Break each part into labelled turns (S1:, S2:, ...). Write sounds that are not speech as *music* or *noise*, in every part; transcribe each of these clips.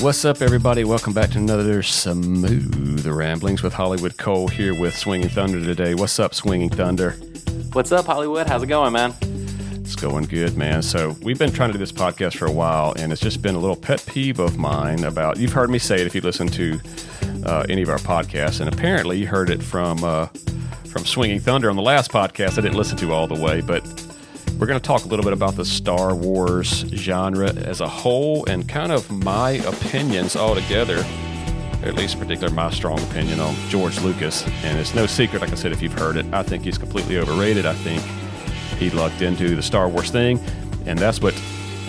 S1: What's up, everybody? Welcome back to another Smooth Ramblings with Hollywood Cole here with Swinging Thunder today. What's up, Swinging Thunder?
S2: What's up, Hollywood? How's it going, man?
S1: It's going good, man. So, we've been trying to do this podcast for a while, and it's just been a little pet peeve of mine about you've heard me say it if you listen to uh, any of our podcasts, and apparently you heard it from, uh, from Swinging Thunder on the last podcast. I didn't listen to all the way, but we're going to talk a little bit about the Star Wars genre as a whole and kind of my opinions altogether, or at least particular my strong opinion on George Lucas. And it's no secret, like I said, if you've heard it, I think he's completely overrated. I think he lucked into the Star Wars thing, and that's what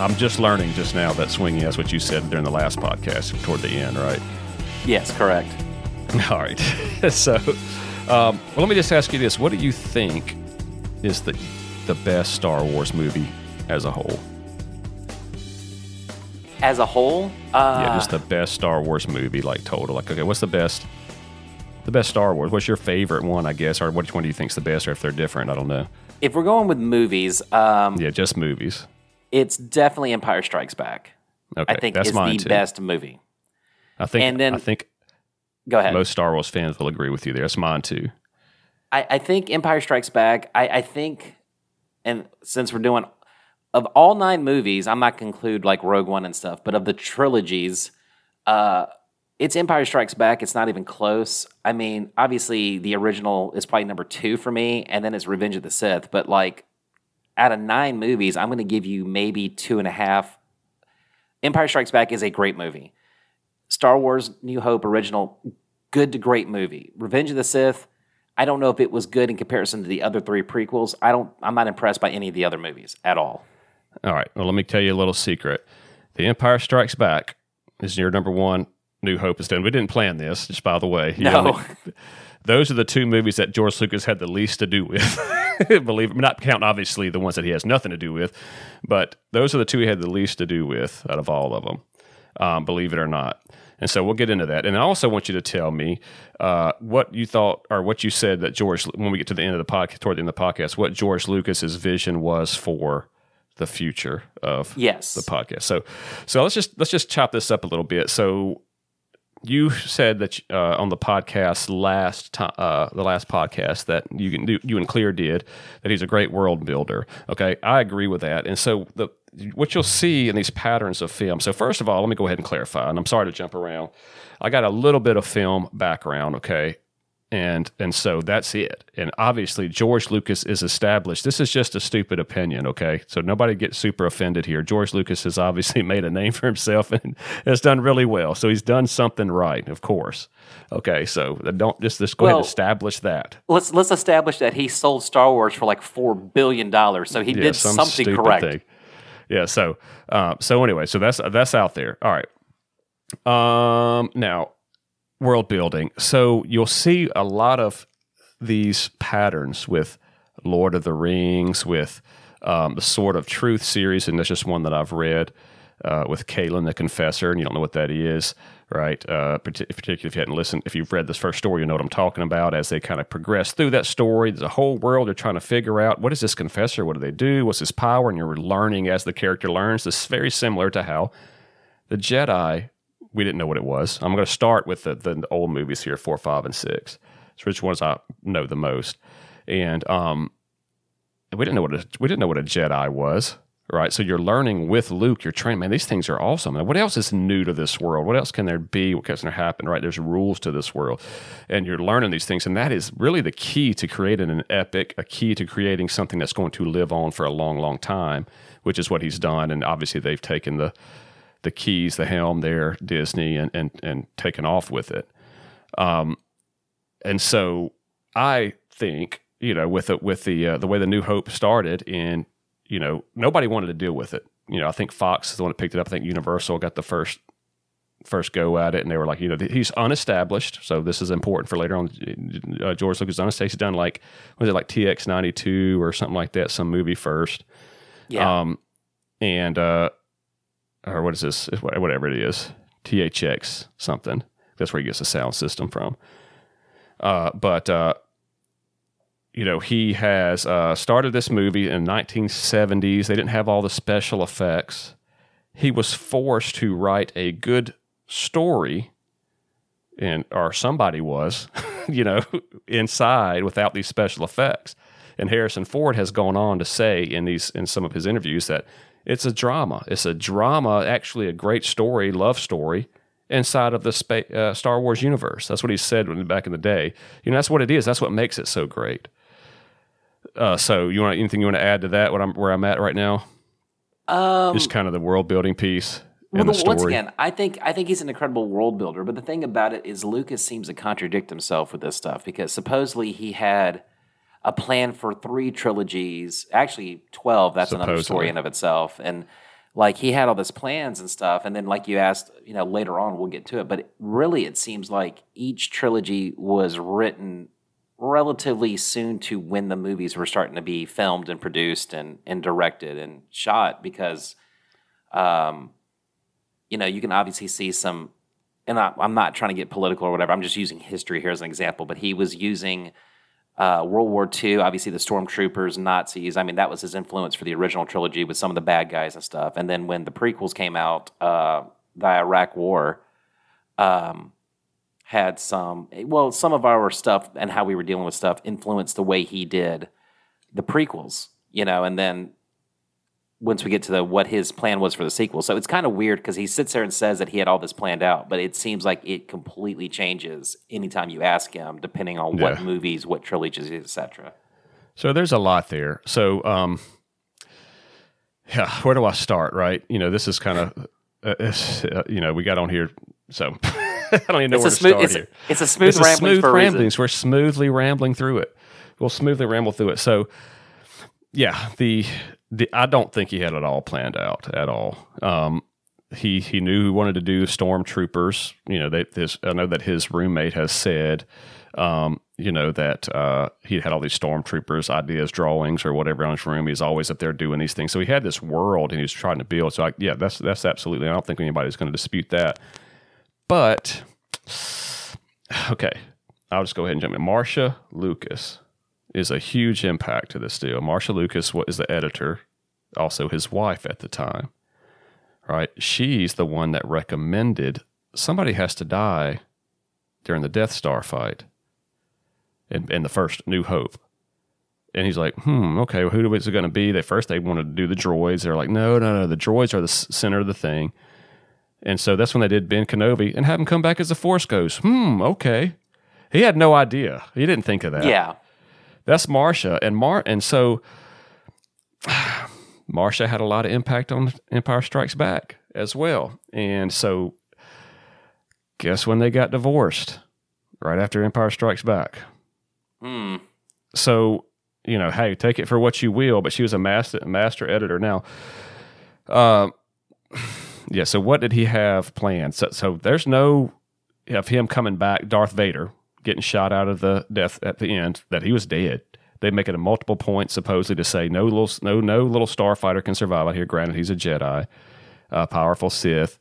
S1: I'm just learning just now that swinging. That's what you said during the last podcast toward the end, right?
S2: Yes, correct. *laughs*
S1: All right. *laughs* so, um, well, let me just ask you this: What do you think is the the best Star Wars movie as a whole?
S2: As a whole, uh,
S1: yeah, just the best Star Wars movie, like total. Like, okay, what's the best? The best Star Wars. What's your favorite one? I guess, or which one do you think's the best, or if they're different, I don't know.
S2: if we're going with movies, um,
S1: Yeah, just movies.
S2: it's definitely Empire Strikes Back.
S1: Okay,
S2: I think
S1: that's
S2: is
S1: mine
S2: the
S1: too.
S2: best movie.
S1: I think.
S2: and then-
S1: I think
S2: Go ahead.
S1: most Star Wars fans will agree with you there. That's mine too.
S2: I, I think Empire Strikes Back. I, I think, and since we're doing of all nine movies, I'm not conclude like Rogue One and stuff, but of the trilogies, uh, it's Empire Strikes Back. It's not even close. I mean, obviously the original is probably number two for me, and then it's Revenge of the Sith. But like, out of nine movies, I'm going to give you maybe two and a half. Empire Strikes Back is a great movie. Star Wars New Hope original, good to great movie. Revenge of the Sith, I don't know if it was good in comparison to the other three prequels. I don't I'm not impressed by any of the other movies at all.
S1: All right. Well, let me tell you a little secret. The Empire Strikes Back is your number one. New Hope is done. We didn't plan this, just by the way. You
S2: No.
S1: only- those are the two movies that George Lucas had the least to do with. *laughs* Believe it, not counting obviously the ones that he has nothing to do with, but those are the two he had the least to do with out of all of them. Um, believe it or not. And so we'll get into that. And I also want you to tell me uh, what you thought or what you said that George, when we get to the end of the podcast, toward the end of the podcast, what George Lucas's vision was for the future of
S2: Yes.
S1: the podcast. So, so let's just let's just chop this up a little bit. So, you said that uh, on the podcast last time, uh, the last podcast that you can do, you and Clear did that he's a great world builder. Okay, I agree with that. And so the what you'll see in these patterns of film. So first of all, let me go ahead and clarify. And I'm sorry to jump around. I got a little bit of film background. Okay, and and so that's it. And obviously, George Lucas is established. This is just a stupid opinion, okay? So nobody gets super offended here. George Lucas has obviously *laughs* made a name for himself and has done really well. So he's done something right, of course. Okay, so don't just just go ahead and establish that.
S2: let's let's establish that he sold Star Wars for like four billion dollars. So he
S1: Yeah,
S2: did
S1: some
S2: something correct.
S1: thing. Yeah. So, uh, so anyway, so that's that's out there. All right. Um, now, world building. So you'll see a lot of these patterns with Lord of the Rings, with um, the Sword of Truth series, and that's just one that I've read uh, with Kahlan the Confessor, and you don't know what that is, right? Uh, partic- particularly if you hadn't listened, if you've read this first story, you know what I'm talking about. As they kind of progress through that story, there's a whole world they're trying to figure out what is this Confessor? What do they do? What's his power? And you're learning as the character learns. This is very similar to how the Jedi, we didn't know what it was. I'm going to start with the, the old movies here, four, five, and six. So which ones I know the most, and um, we didn't know what a, we didn't know what a Jedi was, right? So you're learning with Luke. You're training. Man, these things are awesome. What else is new to this world? What else can there be? What can there happen? Right? There's rules to this world, and you're learning these things, and that is really the key to creating an epic, a key to creating something that's going to live on for a long, long time, which is what he's done. And obviously, they've taken the the keys, the helm there, Disney, and and and taken off with it. Um, and so I think you know with the, with the uh, the way the New Hope started, and you know nobody wanted to deal with it. You know, I think Fox is the one that picked it up. I think Universal got the first first go at it, and they were like, you know, he's unestablished, so this is important for later on. Uh, George Lucas unestablished. He's done like was it like TX ninety two or something like that, some movie first.
S2: Yeah.
S1: Um, and uh, or what is this? Whatever it is, THX something. That's where he gets the sound system from. Uh, but uh, you know, he has uh, started this movie in 1970s. They didn't have all the special effects. He was forced to write a good story, and or somebody was, *laughs* you know, *laughs* inside without these special effects. And Harrison Ford has gone on to say in these in some of his interviews that it's a drama. It's a drama, actually a great story, love story inside of the spa- uh, Star Wars universe. That's what he said when, back in the day. You know, that's what it is. That's what makes it so great. Uh, so, you want anything you want to add to that? What I'm where I'm at right now?
S2: Um,
S1: Just kind of the world building piece
S2: well,
S1: the
S2: once again, I think I think he's an incredible world builder. But the thing about it is, Lucas seems to contradict himself with this stuff because supposedly he had a plan for three trilogies, actually twelve. That's another story in of itself, and like he had all this plans and stuff. And then, like you asked, you know, later on we'll get to it. But really, it seems like each trilogy was written relatively soon to when the movies were starting to be filmed and produced and, and directed and shot because um, you know you can obviously see some and I, i'm not trying to get political or whatever i'm just using history here as an example but he was using uh, world war ii obviously the stormtroopers nazis i mean that was his influence for the original trilogy with some of the bad guys and stuff and then when the prequels came out uh, the iraq war um, had some well some of our stuff and how we were dealing with stuff influenced the way he did the prequels you know and then once we get to the what his plan was for the sequel so it's kind of weird because he sits there and says that he had all this planned out but it seems like it completely changes anytime you ask him depending on what movies what trilogies etc
S1: So there's a lot there. So, um, yeah, where do I start? Right, you know, this is kind of, uh, uh, you know, we got on here, so *laughs* *laughs* I don't even know
S2: it's
S1: where to
S2: smooth
S1: start
S2: it's,
S1: here.
S2: a- it's a smooth
S1: It's a
S2: rambling
S1: smooth
S2: for a
S1: ramblings. We're smoothly rambling through it. We'll smoothly ramble through it. So, yeah, the the I don't think he had it all planned out at all. Um, he he knew he wanted to do stormtroopers. You know, they, this I know that his roommate has said, um, you know, that uh, he had all these stormtroopers ideas, drawings, or whatever on his room. He's always up there doing these things. So he had this world, and he was trying to build. So I, yeah, that's that's absolutely. I don't think anybody's going to dispute that. But okay, I'll just go ahead and jump in. Marsha Lucas is a huge impact to this deal. Marsha Lucas wa- is the editor, also his wife at the time. Right? She's the one that recommended somebody has to die during the Death Star fight in, in the first New Hope. And he's like, hmm, okay, well, who is it going to be? They first they wanted to do the droids. They're like, no, no, no, the droids are the center of the thing. And so that's when they did Ben Kenobi and have him come back as the Force goes, hmm, okay. He had no idea. He didn't think of that.
S2: yeah
S1: That's Marsha. And Mar and so *sighs* Marsha had a lot of impact on Empire Strikes Back as well. And so guess when they got divorced? Right after Empire Strikes Back.
S2: Hmm.
S1: So, you know, hey, take it for what you will, but she was a master master editor. Now, um yeah, so what did he have planned? So, so there's no of him coming back, Darth Vader getting shot out of the death at the end, that he was dead. They make it a multiple point supposedly to say no little no no little starfighter can survive out here. Granted, he's a Jedi, a powerful Sith,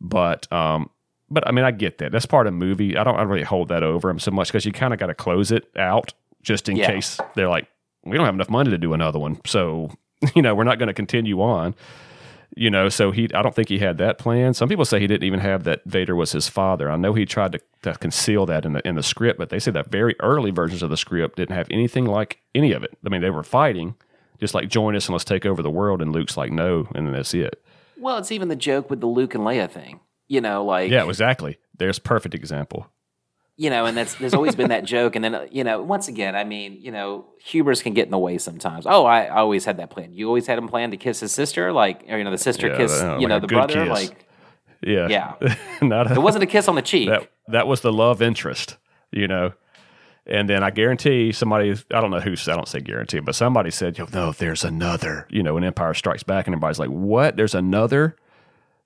S1: but um, but I mean I get that. That's part of movie. I don't I really hold that over him so much because you kind of got to close it out just in
S2: Yeah.
S1: case they're like we don't have enough money to do another one, so *laughs* you know we're not going to continue on. You know, so he I don't think he had that plan. Some people say he didn't even have that Vader was his father. I know he tried to, to conceal that in the in the script, but they say that very early versions of the script didn't have anything like any of it. I mean, they were fighting, just like join us and let's take over the world, and Luke's like no, and then that's it.
S2: well it's even the joke with the luke and leia thing you know like
S1: Yeah, exactly. There's perfect example.
S2: You know, and that's there's always been that joke. And then uh, you know, once again, I mean, you know, hubris can get in the way sometimes. Oh, I, I always had that plan. You always had him plan to kiss his sister, like or you know, the sister
S1: Yeah,
S2: kiss,
S1: uh,
S2: you
S1: like
S2: know, the brother,
S1: kiss.
S2: like
S1: Yeah,
S2: Yeah. *laughs*
S1: Not a,
S2: it wasn't a kiss on the cheek.
S1: that that was the love interest, you know. And then I guarantee somebody, I don't know who, I don't say guarantee, but somebody said, Yo, no, there's another, you know, when Empire Strikes Back, and everybody's like, what? There's another?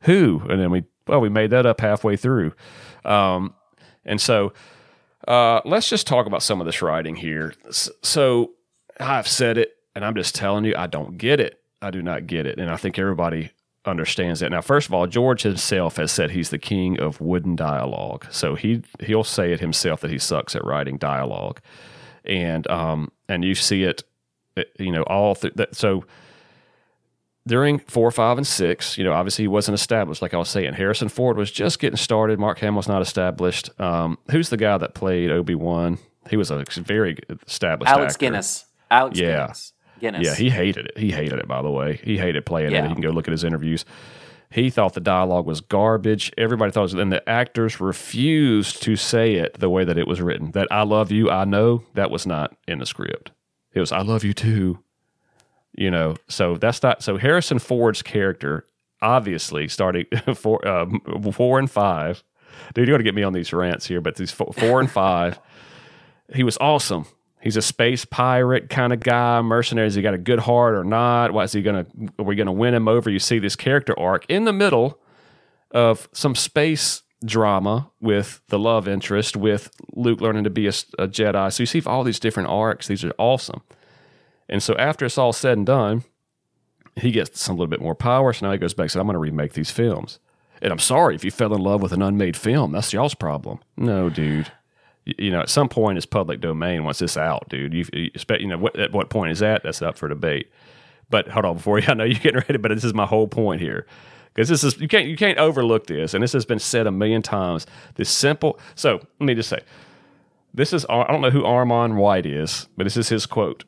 S1: Who? And then we, well, we made that up halfway through. Um, and so uh, let's just talk about some of this writing here. So I've said it, and I'm just telling you, I don't get it. I do not get it. And I think everybody understands that. Now, first of all, George himself has said he's the king of wooden dialogue. So he he'll say it himself that he sucks at writing dialogue. And um and you see it uh, you know all through that so during four, five, and six, you know, obviously he wasn't established. Like I was saying, Harrison Ford was just getting started. Mark Hamill's not established. Um, who's the guy that played Obi Wan? He was a very established.
S2: Alec
S1: actor.
S2: Guinness. Alec
S1: Yeah.
S2: Guinness. Guinness.
S1: Yeah, he hated it. He hated it. By the way, he hated playing it.
S2: Yeah.
S1: You can go look at his interviews. He thought the dialogue was garbage. Everybody thought it was, and the actors refused to say it the way that it was written. That "I love you, I know" that was not in the script. It was "I love you too." You know, so that's not. So Harrison Ford's character, obviously, starting *laughs* four, um, four and five. Dude, you're gonna get me on these rants here, but these four, four and *laughs* five, he was awesome. He's a space pirate kind of guy, mercenary. Has he got a good heart or not? Why is he gonna? Are we gonna win him over? You see this character arc in the middle of some space drama with the love interest, with Luke learning to be a, a Jedi. So you see all these different arcs. These are awesome. And so after it's all said and done, he gets some little bit more power. So now he goes back and says, I'm going to remake these films. And I'm sorry if you fell in love with an unmade film. That's y'all's problem. No, dude. You know, at some point it's public domain once it's out, dude. You, you expect, you know, what, at what point is that? That's up for debate. But hold on, before you, *laughs* I know you're getting ready, but this is my whole point here, because this is you can't you can't overlook this, and this has been said a million times. This simple. So let me just say, this is I don't know who Armond White is, but this is his quote.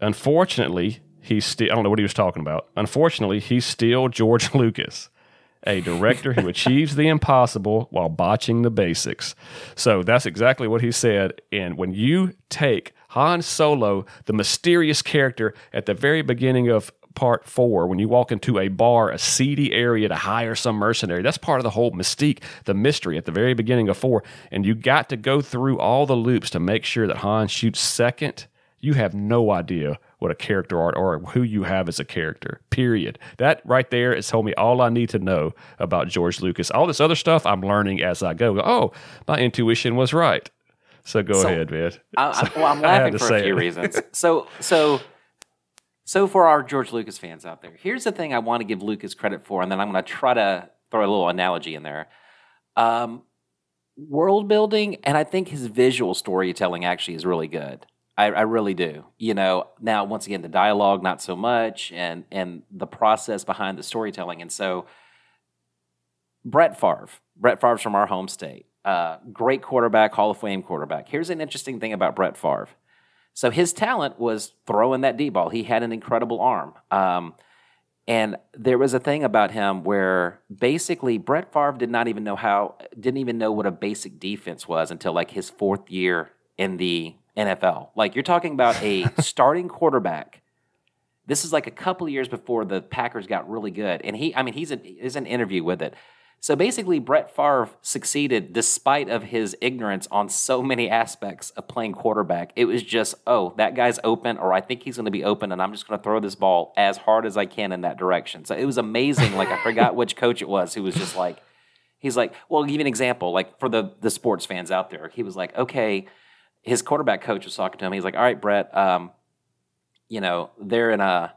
S1: Unfortunately, he's still I don't know what he was talking about. Unfortunately, he's still *laughs* George Lucas, a director who achieves the impossible while botching the basics. So that's exactly what he said. And when you take Han Solo, the mysterious character at the very beginning of part four, when you walk into a bar, a seedy area to hire some mercenary, that's part of the whole mystique, the mystery at the very beginning of four. And you got to go through all the loops to make sure that Han shoots second. You have no idea what a character art or who you have as a character. Period. That right there has told me all I need to know about George Lucas. All this other stuff I'm learning as I go. Oh, my intuition was right. So go
S2: So,
S1: ahead, man.
S2: I, I, well, I'm *laughs* laughing for a few
S1: it.
S2: reasons. *laughs* So, so, so for our George Lucas fans out there, here's the thing I want to give Lucas credit for, and then I'm going to try to throw a little analogy in there. Um, world building, and I think his visual storytelling actually is really good. I, I really do. You know, now once again, the dialogue not so much, and and the process behind the storytelling, and so Brett Favre. Brett Favre's from our home state. Uh, great quarterback, Hall of Fame quarterback. Here's an interesting thing about Brett Favre. So his talent was throwing that deep ball. He had an incredible arm. Um, and there was a thing about him where basically Brett Favre did not even know how, didn't even know what a basic defense was until like his fourth year in the NFL. Like you're talking about a *laughs* starting quarterback. This is like a couple of years before the Packers got really good. And he, I mean, he's, a, an interview with it. So basically, Brett Favre succeeded despite of his ignorance on so many aspects of playing quarterback. It was just, oh, that guy's open, or I think he's going to be open, and I'm just going to throw this ball as hard as I can in that direction. So it was amazing. Like I forgot which coach it was who was just like, he's like, well, I'll give you an example. Like for the the sports fans out there, he was like, okay, his quarterback coach was talking to him. He's like, all right, Brett, um, you know, they're in a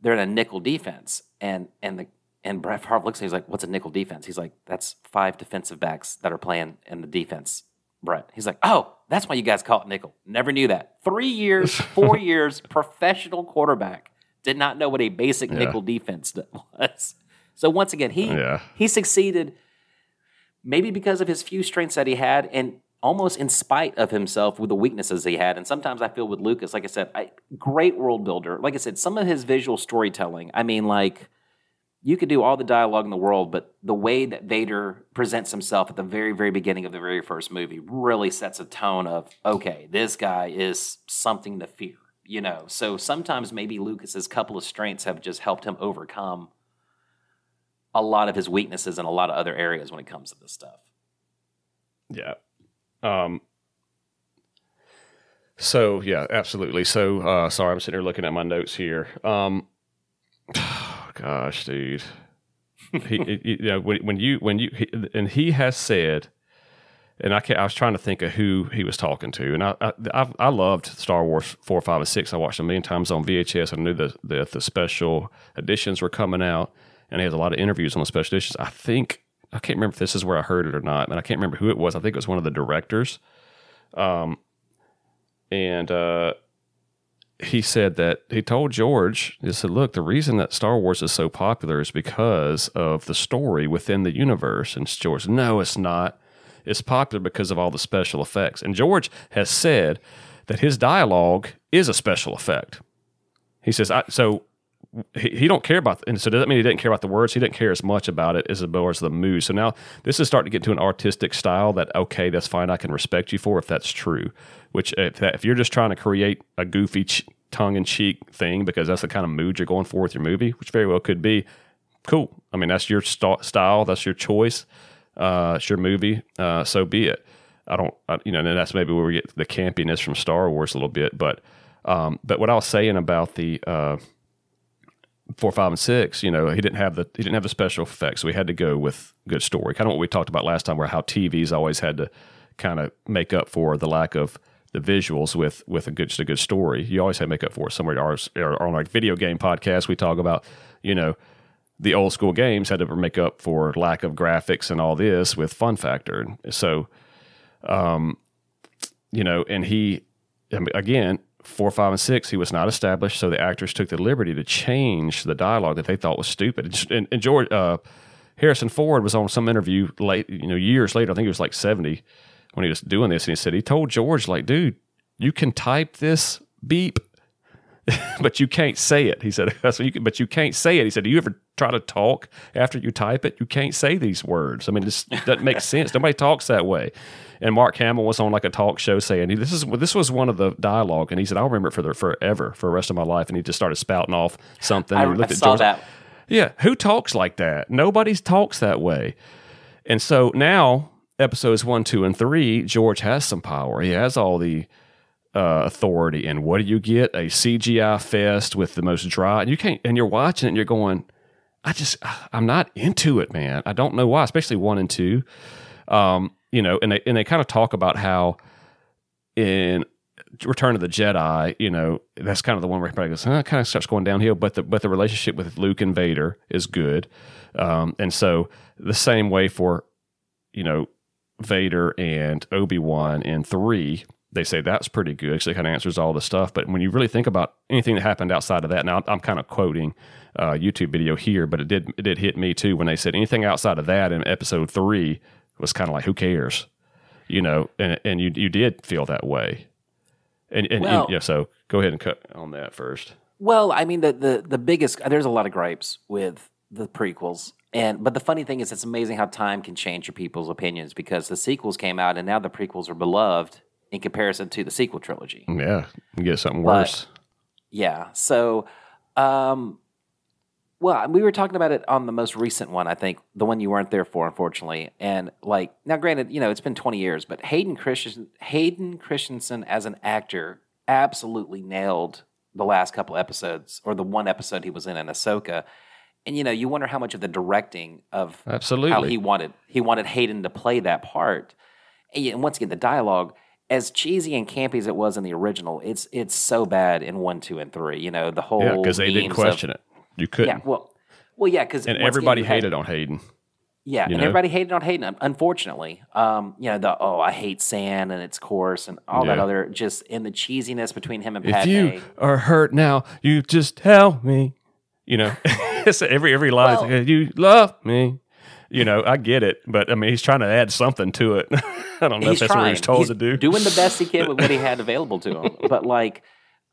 S2: they're in a nickel defense, and and the and Brett Favre looks at him, he's like, what's a nickel defense? He's like, that's five defensive backs that are playing in the defense. Brett, he's like, oh, that's why you guys call it nickel. Never knew that. Three years, *laughs* four years, professional quarterback did not know what a basic nickel defense was. So once again, he
S1: Yeah.
S2: he succeeded maybe because of his few strengths that he had and almost in spite of himself with the weaknesses he had and sometimes i feel with lucas like i said I, great world builder like i said some of his visual storytelling i mean like you could do all the dialogue in the world but the way that vader presents himself at the very very beginning of the very first movie really sets a tone of okay this guy is something to fear you know so sometimes maybe lucas's couple of strengths have just helped him overcome a lot of his weaknesses in a lot of other areas when it comes to this stuff.
S1: Yeah. Um. So yeah, absolutely. So uh, sorry, I'm sitting here looking at my notes here. Um. *sighs* Gosh, dude. he, he- you know, when, when you when you he, and he has said, and I I was trying to think of who he was talking to, and I I, I, loved Star Wars four, five, and six. I watched them million times on VHS. I knew that the the special editions were coming out, and he has a lot of interviews on the special editions. I think I can't remember if this is where I heard it or not, and I can't remember who it was. I think it was one of the directors. Um, and uh, he said that he told George, he said, look, the reason that Star Wars is so popular is because of the story within the universe. And George, no, it's not. It's popular because of all the special effects. And George has said that his dialogue is a special effect. He says, I, so he, he don't care about, and so does that mean he didn't care about the words? He didn't care as much about it as well as the mood. So now this is starting to get to an artistic style that okay, that's fine. I can respect you for if that's true. Which if, that, if you're just trying to create a goofy ch- tongue in cheek thing because that's the kind of mood you're going for with your movie, which very well could be cool. I mean, that's your st- style, that's your choice, uh, it's your movie. Uh, so be it. I don't, I, you know, and that's maybe where we get the campiness from Star Wars a little bit, but. Um, but what I was saying about the uh, four, five, and six, you know, he didn't have the he didn't have the special effects, so we had to go with good story. Kind of what we talked about last time, where how TVs always had to kind of make up for the lack of the visuals with with a good just a good story. You always had to make up for it. Somewhere ours or on our video game podcast, we talk about you know the old school games had to make up for lack of graphics and all this with fun factor. So, um, you know, and he again four, five, and six, he was not established. So the actors took the liberty to change the dialogue that they thought was stupid. And, and George uh, Harrison Ford was on some interview late, you know, years later. I think he was like seventy when he was doing this, and he said he told George, like, dude, you can type this beep. *laughs* but you can't say it. He said, *laughs* so you can, but you can't say it. He said, do you ever try to talk after you type it? You can't say these words. I mean, this *laughs* doesn't make sense. Nobody talks that way and Mark Hamill was on like a talk show saying this is this was one of the dialogue, and he said I'll remember it for the, forever for the rest of my life, and he just started spouting off something.
S2: I, I saw George, that.
S1: Yeah, who talks like that? Nobody talks that way, and so now episodes one, two, and three, George has some power. He has all the uh, authority, and what do you get? A CGI fest with the most dry. And you can't, and you're watching it, and you're going. I just, I'm not into it, man. I don't know why, especially one and two. Um, you know, and they and they kind of talk about how in Return of the Jedi, you know, that's kind of the one where everybody goes, huh, kind of starts going downhill. But the but the relationship with Luke and Vader is good, um, and so the same way for you know Vader and Obi Wan in three, they say that's pretty good. So it kind of answers all the stuff. But when you really think about anything that happened outside of that, now I'm kind of quoting a YouTube video here, but it did it did hit me too when they said anything outside of that in Episode three was kind of like, who cares? You know, and and you you did feel that way, and and well, yeah. So go ahead and cut on that first.
S2: Well, I mean, the the the biggest there's a lot of gripes with the prequels, and but the funny thing is, it's amazing how time can change your people's opinions because the sequels came out, and now the prequels are beloved in comparison to the sequel trilogy.
S1: Yeah, you get something worse. But,
S2: yeah, so um, well, we were talking about it on the most recent one, I think, the one you weren't there for, unfortunately. And like now, granted, you know it's been twenty years, but Hayden Christensen, Hayden Christensen as an actor absolutely nailed the last couple episodes, or the one episode he was in in Ahsoka. And you know, you wonder how much of the directing of
S1: absolutely
S2: how he wanted he wanted Hayden to play that part. And once again, the dialogue, as cheesy and campy as it was in the original, it's it's so bad in one, two, and three. You know, the whole
S1: yeah, because they didn't question of, it. You couldn't.
S2: Yeah, well, well, yeah, because
S1: and everybody again, hated had, on Hayden.
S2: Yeah, and know? everybody hated on Hayden. Unfortunately, um, you know the oh I hate sand and its coarse and all yeah. that other just in the cheesiness between him and
S1: if
S2: Padme.
S1: you are hurt now, you just tell me. You know, *laughs* every every line. Well, you love me. You know, I get it, but I mean, he's trying to add something to it. *laughs* I don't know if that's trying. what he's told
S2: he's
S1: to do.
S2: Doing the best he can with what he *laughs* had available to him, but like,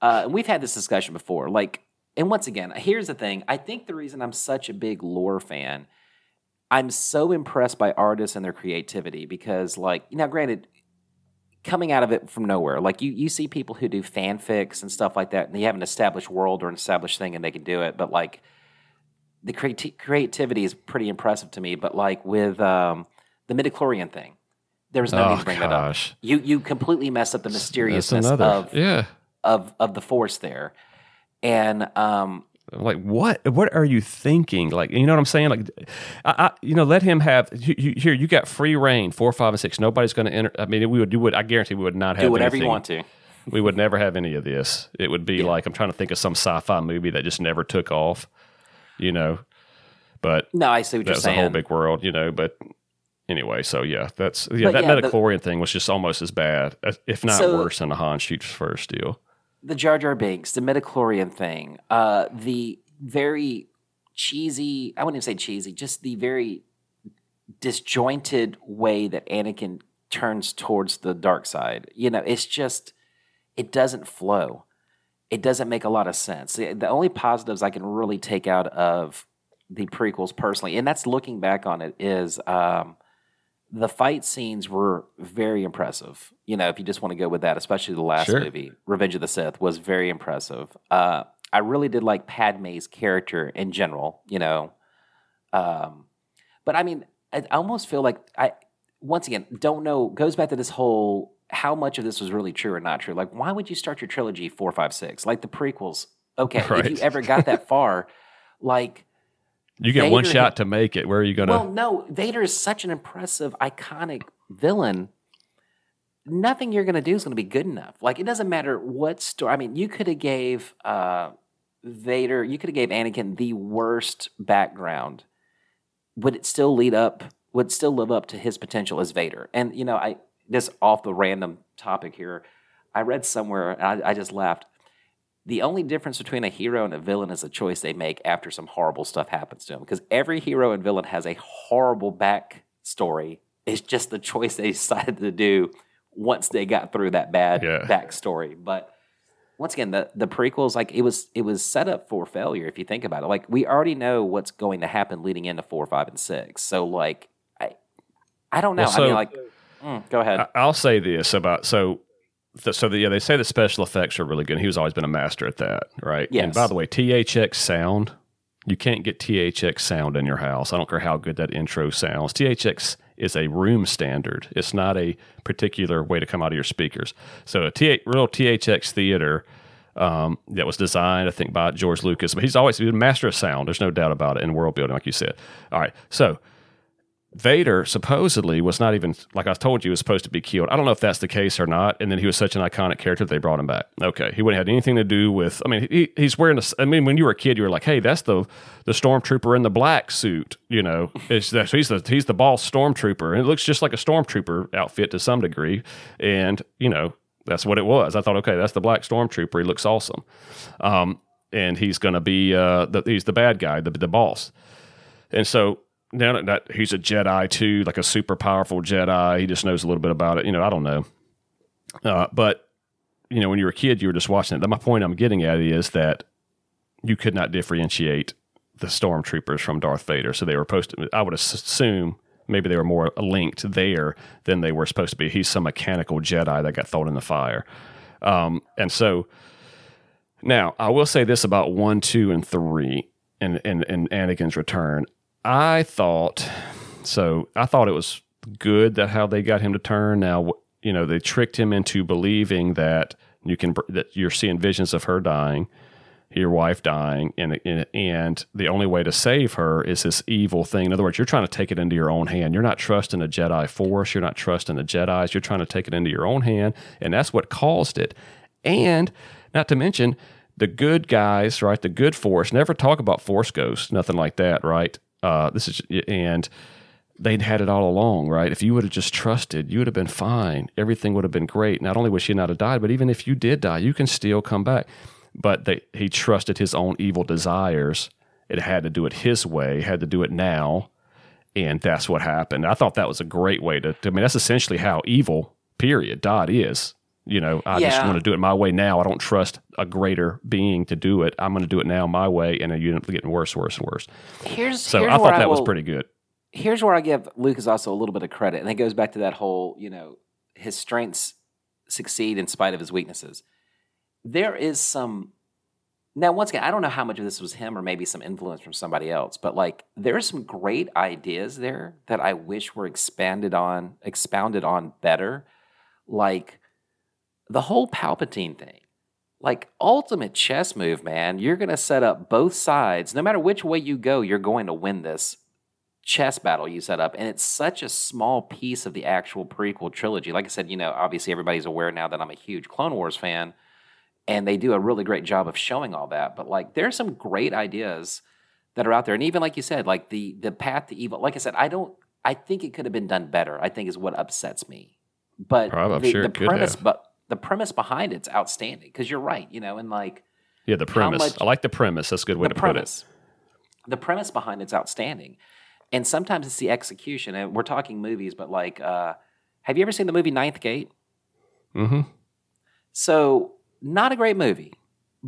S2: uh, we've had this discussion before. Like, and once again, here's the thing. I think the reason I'm such a big lore fan, I'm so impressed by artists and their creativity because, like, now, granted, coming out of it from nowhere, like you, you see people who do fanfics and stuff like that, and they have an established world or an established thing, and they can do it. But like, the creati- creativity is pretty impressive to me. But like with um, the midichlorian thing, there was no oh, need to bring gosh. that up. You you completely mess up the mysteriousness of
S1: yeah.
S2: of of the force there and um,
S1: like what what are you thinking like you know what i'm saying like i, I you know let him have you, you, here you got free reign four five and six nobody's going to enter i mean we would do what i guarantee we would not have
S2: do whatever
S1: anything.
S2: you want to
S1: we would never have any of this it would be yeah. like i'm trying to think of some sci-fi movie that just never took off you know but
S2: no i see what you're saying
S1: a whole big world you know but anyway so yeah that's yeah but that yeah, midichlorian thing was just almost as bad if not so, worse than the han shoots first deal
S2: the Jar Jar Binks, the midichlorian thing, uh, the very cheesy, I wouldn't even say cheesy, just the very disjointed way that Anakin turns towards the dark side. You know, it's just, it doesn't flow. It doesn't make a lot of sense. The, only positives I can really take out of the prequels personally, and that's looking back on it, is um, the fight scenes were very impressive. You know, if you just want to go with that, especially the last
S1: Sure.
S2: movie, Revenge of the Sith, was very impressive. Uh, I really did like Padme's character in general. You know, um, but I mean, I almost feel like I once again don't know. Goes back to this whole how much of this was really true or not true. Like, why would you start your trilogy four, five, six? Like the prequels. Okay, if you ever got that *laughs* far, like.
S1: You get one shot to make it. Where are you going to?
S2: Well, no, Vader is such an impressive, iconic villain. Nothing you're going to do is going to be good enough. Like it doesn't matter what story. I mean, you could have gave uh, Vader, you could have gave Anakin the worst background. Would it still lead up? Would still live up to his potential as Vader? And you know, I this off the random topic here. I read somewhere, and I, I just laughed. The only difference between a hero and a villain is a choice they make after some horrible stuff happens to them. Because every hero and villain has a horrible backstory. It's just the choice they *laughs* decided to do once they got through that bad
S1: Yeah.
S2: backstory. But once again, the the prequels, like it was it was set up for failure if you think about it. Like we already know what's going to happen leading into four, five, and six. So like I I don't know.
S1: Well,
S2: I mean
S1: so-
S2: like mm, go ahead.
S1: I- I'll say this about so. The, so the, yeah, they say the special effects are really good. He was always been a master at that, right? And by the way, THX sound, you can't get THX sound in your house. I don't care how good that intro sounds. THX is a room standard. It's not a particular way to come out of your speakers. So a T- real THX theater um, that was designed, I think, by George Lucas. But he's always been a master of sound. There's no doubt about it in world building, like you said. All right, so Vader supposedly was not even like I told you was supposed to be killed. I don't know if that's the case or not. And then he was such an iconic character that they brought him back. Okay, he wouldn't have had anything to do with. I mean, he, he's wearing. A, I mean, when you were a kid, you were like, "Hey, that's the the stormtrooper in the black suit." You know, it's that's, he's the he's the boss stormtrooper, and it looks just like a stormtrooper outfit to some degree. And you know, that's what it was. I thought, okay, that's the black stormtrooper. He looks awesome, um, and he's going to be uh, the, he's the bad guy, the the boss. And so now that, he's a Jedi too, like a super powerful Jedi, he just knows a little bit about it. You know, I don't know. Uh, but, you know, when you were a kid, you were just watching it. My point I'm getting at is that you could not differentiate the stormtroopers from Darth Vader. So they were to, I would assume maybe they were more linked there than they were supposed to be. He's some mechanical Jedi that got thrown in the fire. Um, and so now I will say this about one, two, and three and, and, and Anakin's return. I thought so. I thought it was good that how they got him to turn. Now, you know, they tricked him into believing that you can that you're seeing visions of her dying, your wife dying, and and, the only way to save her is this evil thing. In other words, you're trying to take it into your own hand. You're not trusting the Jedi Force. You're not trusting the Jedi's. You're trying to take it into your own hand, and that's what caused it. And not to mention the good guys, right? The good Force never talk about Force ghosts, nothing like that, right? Uh, this is and they'd had it all along, right? If you would have just trusted, you would have been fine. Everything would have been great. Not only would she not have died, but even if you did die, you can still come back. But they, he trusted his own evil desires. It had to do it his way, had to do it now. And that's what happened. I thought that was a great way to, I mean, that's essentially how evil, period, dot is. You know, I just want to do it my way now. I don't trust a greater being to do it. I'm going to do it now my way. And then you end up getting worse, worse, and worse.
S2: Here's
S1: So
S2: here's
S1: I thought that was
S2: will-
S1: pretty good.
S2: here's where I give Lucas also a little bit of credit, and it goes back to that whole, you know, his strengths succeed in spite of his weaknesses. There is some. Now, once again, I don't know how much of this was him or maybe some influence from somebody else, but like there are some great ideas there that I wish were expanded on, expounded on better. Like the whole Palpatine thing. Like ultimate chess move, man. You're going to set up both sides. No matter which way you go, you're going to win this chess battle you set up. And it's such a small piece of the actual prequel trilogy. Like I said, you know, obviously everybody's aware now that I'm a huge Clone Wars fan, and they do a really great job of showing all that. But like, there's some great ideas that are out there, and even like you said, like the the path to evil. Like I said, I don't. I think it could have been done better. I think is what upsets me. But
S1: Probably,
S2: the,
S1: sure
S2: the premise, but the premise behind it's outstanding because you're right, you know, and like
S1: Yeah, the premise.
S2: much-
S1: I like the premise. That's a good way to
S2: premise, put it. the premise behind it's outstanding, and sometimes it's the execution. And we're talking movies, but like, uh, have you ever seen the movie Ninth Gate?
S1: Mm-hmm.
S2: So not a great movie,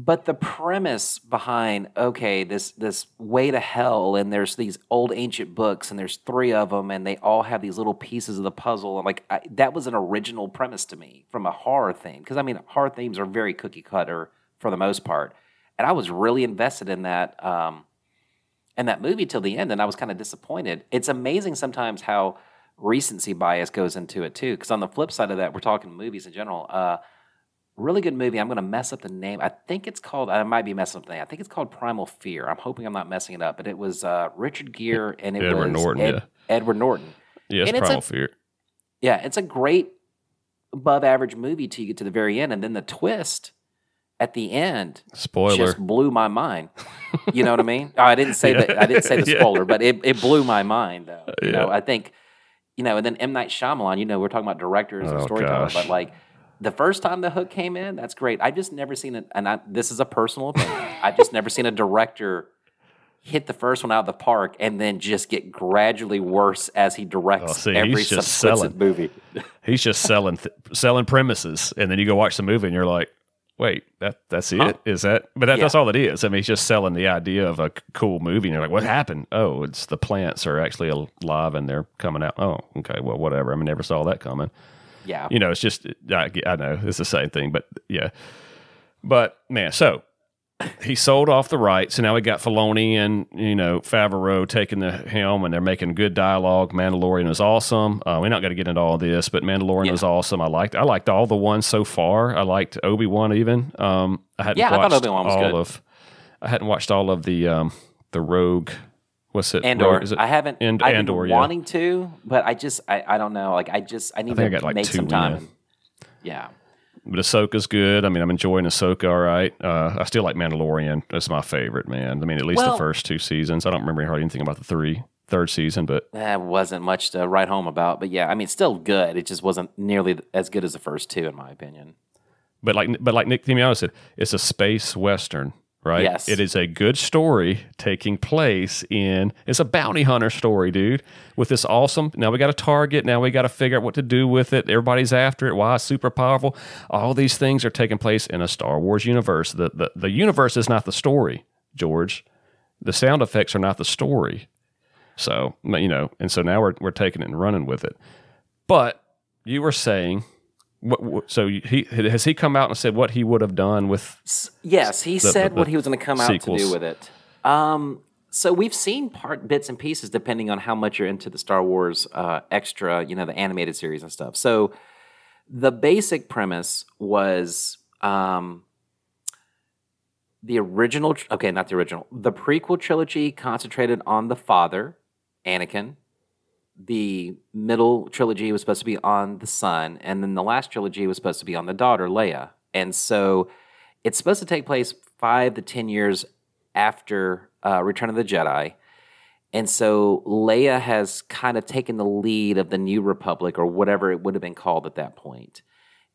S2: but the premise behind okay, this this way to hell, and there's these old ancient books, and there's three of them, and they all have these little pieces of the puzzle. And like I, that was an original premise to me from a horror theme, because I mean horror themes are very cookie cutter for the most part, and I was really invested in that. Um, in that movie till the end, and I was kind of disappointed. It's amazing sometimes how recency bias goes into it too. Because on the flip side of that, we're talking movies in general. Uh, really good movie. I'm going to mess up the name. I think it's called. I might be messing up the name. I think it's called Primal Fear. I'm hoping I'm not messing it up. But it was uh, Richard Gere and it
S1: Edward
S2: was
S1: Norton,
S2: Ed-
S1: yeah.
S2: Edward Norton.
S1: Yes,
S2: And it's a-
S1: Primal Fear.
S2: Yeah, it's a great above average movie till you get to the very end, and then the twist at the end
S1: Spoiler.
S2: just blew my mind. You know what I mean? Oh, I didn't say *laughs*
S1: Yeah.
S2: that. I didn't say the
S1: Yeah.
S2: spoiler, but it, it blew my mind though. You know,
S1: Yeah.
S2: I think, you know, and then M Night Shyamalan. You know, we're talking about directors and
S1: Oh,
S2: storytellers, but like the first time the hook came in, that's great. I've just never seen it, and I, this is a personal opinion. *laughs* I've just never seen a director hit the first one out of the park and then just get gradually worse as he directs
S1: Oh, see,
S2: every
S1: he's just
S2: subsequent movie. *laughs*
S1: He's just selling th- selling premises, and then you go watch the movie, and you're like, "Wait, that that's
S2: Huh?
S1: it? Is that?" But that,
S2: Yeah.
S1: that's all it is. I mean, he's just selling the idea of a cool movie, and you're like, "What happened? Oh, it's the plants are actually alive, and they're coming out." Oh, okay, well, whatever. I mean, never saw that coming.
S2: Yeah.
S1: You know, it's just I, I know it's the same thing, but yeah. But man, so he sold off the rights, and now we got Filoni and you know Favreau taking the helm, and they're making good dialogue. Mandalorian is awesome. Uh, we're not going to get into all this, but Mandalorian
S2: Yeah.
S1: was awesome. I liked I liked all the ones so far. I liked Obi Wan even. Um, I hadn't
S2: Yeah, I thought
S1: watched
S2: Obi-Wan was
S1: all
S2: good.
S1: of. I hadn't watched all of the um, the Rogue. What's it?
S2: Andor.
S1: Is it-
S2: I haven't.
S1: And-
S2: I've
S1: Andor,
S2: been
S1: yeah.
S2: wanting to, but I just I, I don't know. Like I just I need
S1: think
S2: to
S1: I got, like,
S2: make some time. and- yeah.
S1: But Ahsoka's good. I mean, I'm enjoying Ahsoka all right. Uh, I still like Mandalorian. That's my favorite, man. I mean, at least
S2: Well-
S1: the first two seasons. I don't remember hardly anything about the three third season, but
S2: That wasn't much to write home about, but yeah, I mean, still good. It just wasn't nearly as good as the first two, in my opinion.
S1: but like but like Nick Timiano said, it's a space western, right?
S2: Yes.
S1: It is a good story taking place in. It's a bounty hunter story, dude. With this awesome. Now we got a target. Now we got to figure out what to do with it. Everybody's after it. Why it's super powerful. All these things are taking place in a Star Wars universe. The the the universe is not the story, George. The sound effects are not the story. So you know, and so now we're we're taking it and running with it. But you were saying, what, what, so he has he come out and said what he would have done with?
S2: S- Yes, he
S1: the-
S2: said
S1: the
S2: what he was going to come out to do with it. Um, so we've seen part bits and pieces depending on how much you're into the Star Wars uh, extra, you know, the animated series and stuff. So the basic premise was um, the original. Okay, not the original. The prequel trilogy concentrated on the father, Anakin. The middle trilogy was supposed to be on the son, and then the last trilogy was supposed to be on the daughter, Leia. And so it's supposed to take place five to ten years after uh, Return of the Jedi. And so Leia has kind of taken the lead of the New Republic or whatever it would have been called at that point.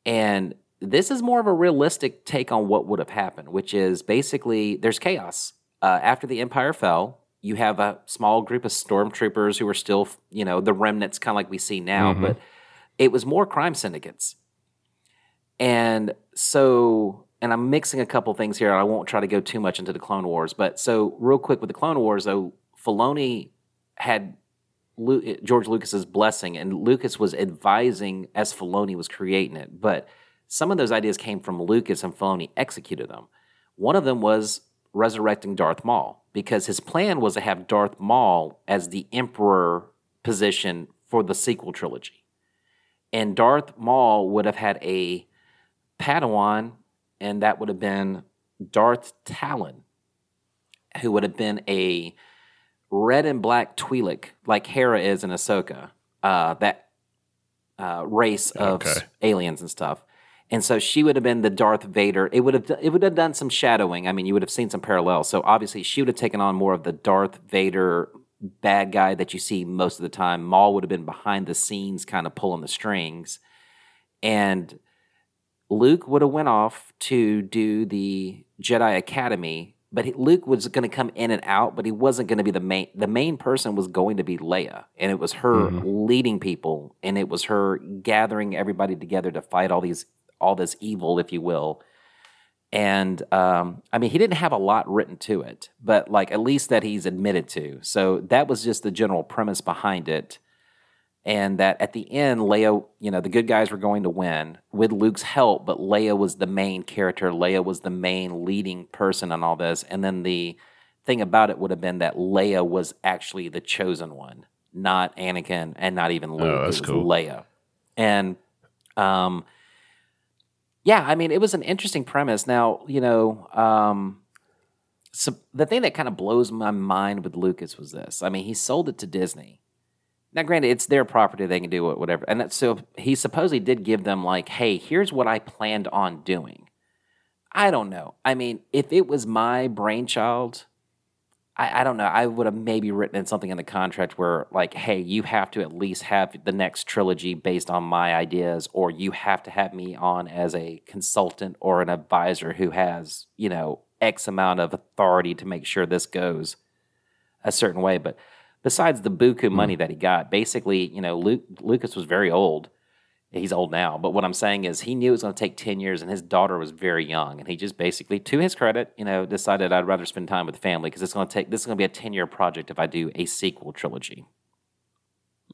S2: And this is more of a realistic take on what would have happened, which is basically there's chaos. Uh, after the Empire fell, you have a small group of stormtroopers who are still, you know, the remnants, kind of like we see now,
S1: Mhm.
S2: but it was more crime syndicates. And so, and I'm mixing a couple things here. I won't try to go too much into the Clone Wars, but so real quick with the Clone Wars, though, Filoni had Lu- George Lucas's blessing, and Lucas was advising as Filoni was creating it. But some of those ideas came from Lucas, and Filoni executed them. One of them was resurrecting Darth Maul because his plan was to have Darth Maul as the Emperor position for the sequel trilogy, and Darth Maul would have had a Padawan, and that would have been Darth Talon, who would have been a red and black Twi'lek, like Hera is in Ahsoka, uh, that uh, race of
S1: Okay.
S2: aliens and stuff. And so she would have been the Darth Vader. It would have it would have done some shadowing. I mean, you would have seen some parallels. So obviously, she would have taken on more of the Darth Vader bad guy that you see most of the time. Maul would have been behind the scenes, kind of pulling the strings. And Luke would have went off to do the Jedi Academy, but Luke was going to come in and out, but he wasn't going to be the main. The main person was going to be Leia, and it was her mm-hmm. leading people, and it was her gathering everybody together to fight all these all this evil, if you will. And um, I mean, he didn't have a lot written to it, but like at least that he's admitted to. So that was just the general premise behind it and that at the end, Leia, you know, the good guys were going to win with Luke's help, but Leia was the main character. Leia was the main leading person on all this. And then the thing about it would have been that Leia was actually the chosen one, not Anakin and not even Luke.
S1: Oh, that's
S2: it was
S1: cool.
S2: Leia. And um, yeah, I mean, it was an interesting premise. Now, you know, um, so the thing that kind of blows my mind with Lucas was this. I mean, he sold it to Disney. Now, granted, it's their property; they can do it, whatever. And that, so he supposedly did give them like, "Hey, here's what I planned on doing." I don't know. I mean, if it was my brainchild, I, I don't know. I would have maybe written in something in the contract where, like, "Hey, you have to at least have the next trilogy based on my ideas, or you have to have me on as a consultant or an advisor who has, you know, X amount of authority to make sure this goes a certain way." But besides the buku hmm. money that he got, basically, you know, Luke, Lucas was very old. He's old now, but what I'm saying is he knew it was going to take 10 years and his daughter was very young. And he just basically, to his credit, you know, decided I'd rather spend time with the family because it's going to take, this is going to be a 10 year project if I do a sequel trilogy.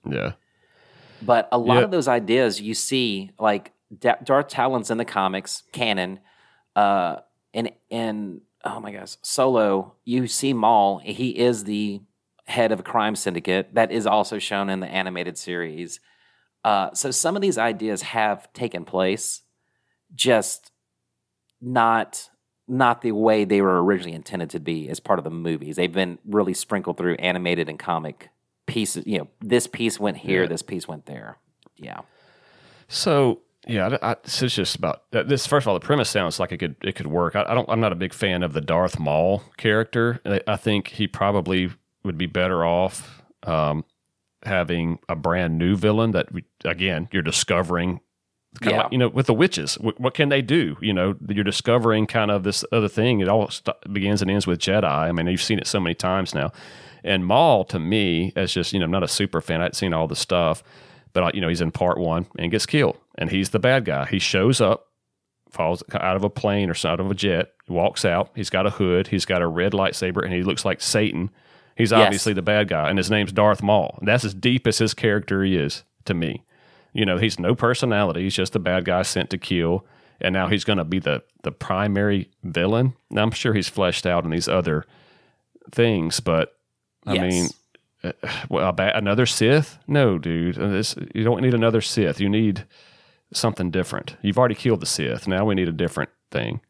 S1: Yeah.
S2: But a lot
S1: Yeah.
S2: of those ideas you see, like Da- Darth Talon's in the comics canon, uh, and and oh my gosh, Solo. You see Maul; he is the head of a crime syndicate that is also shown in the animated series. Uh, so some of these ideas have taken place, just not not the way they were originally intended to be as part of the movies. They've been really sprinkled through animated and comic pieces. You know, this piece went here,
S1: Yeah.
S2: this piece went there. Yeah.
S1: So yeah, I, I, so it's just about uh, this. First of all, the premise sounds like it could it could work. I, I don't. I'm not a big fan of the Darth Maul character. I, I think he probably would be better off um, having a brand new villain that we, again you're discovering. Kind
S2: Yeah.
S1: of you know, with the witches, what, what can they do? You know, you're discovering kind of this other thing. It all st- begins and ends with Jedi. I mean, you've seen it so many times now. And Maul, to me, as just you know, I'm not a super fan. I'd seen all the stuff, but you know, he's in part one and gets killed, and he's the bad guy. He shows up, falls out of a plane or out of a jet, walks out. He's got a hood. He's got a red lightsaber, and he looks like Satan. He's
S2: Yes.
S1: obviously the bad guy, and his name's Darth Maul. That's as deep as his character is to me. You know, he's no personality. He's just a bad guy sent to kill, and now he's going to be the the primary villain. Now, I'm sure he's fleshed out in these other things, but I
S2: Yes.
S1: mean, uh, well, ba- another Sith? No, dude. Uh, This, you don't need another Sith. You need something different. You've already killed the Sith. Now we need a different thing.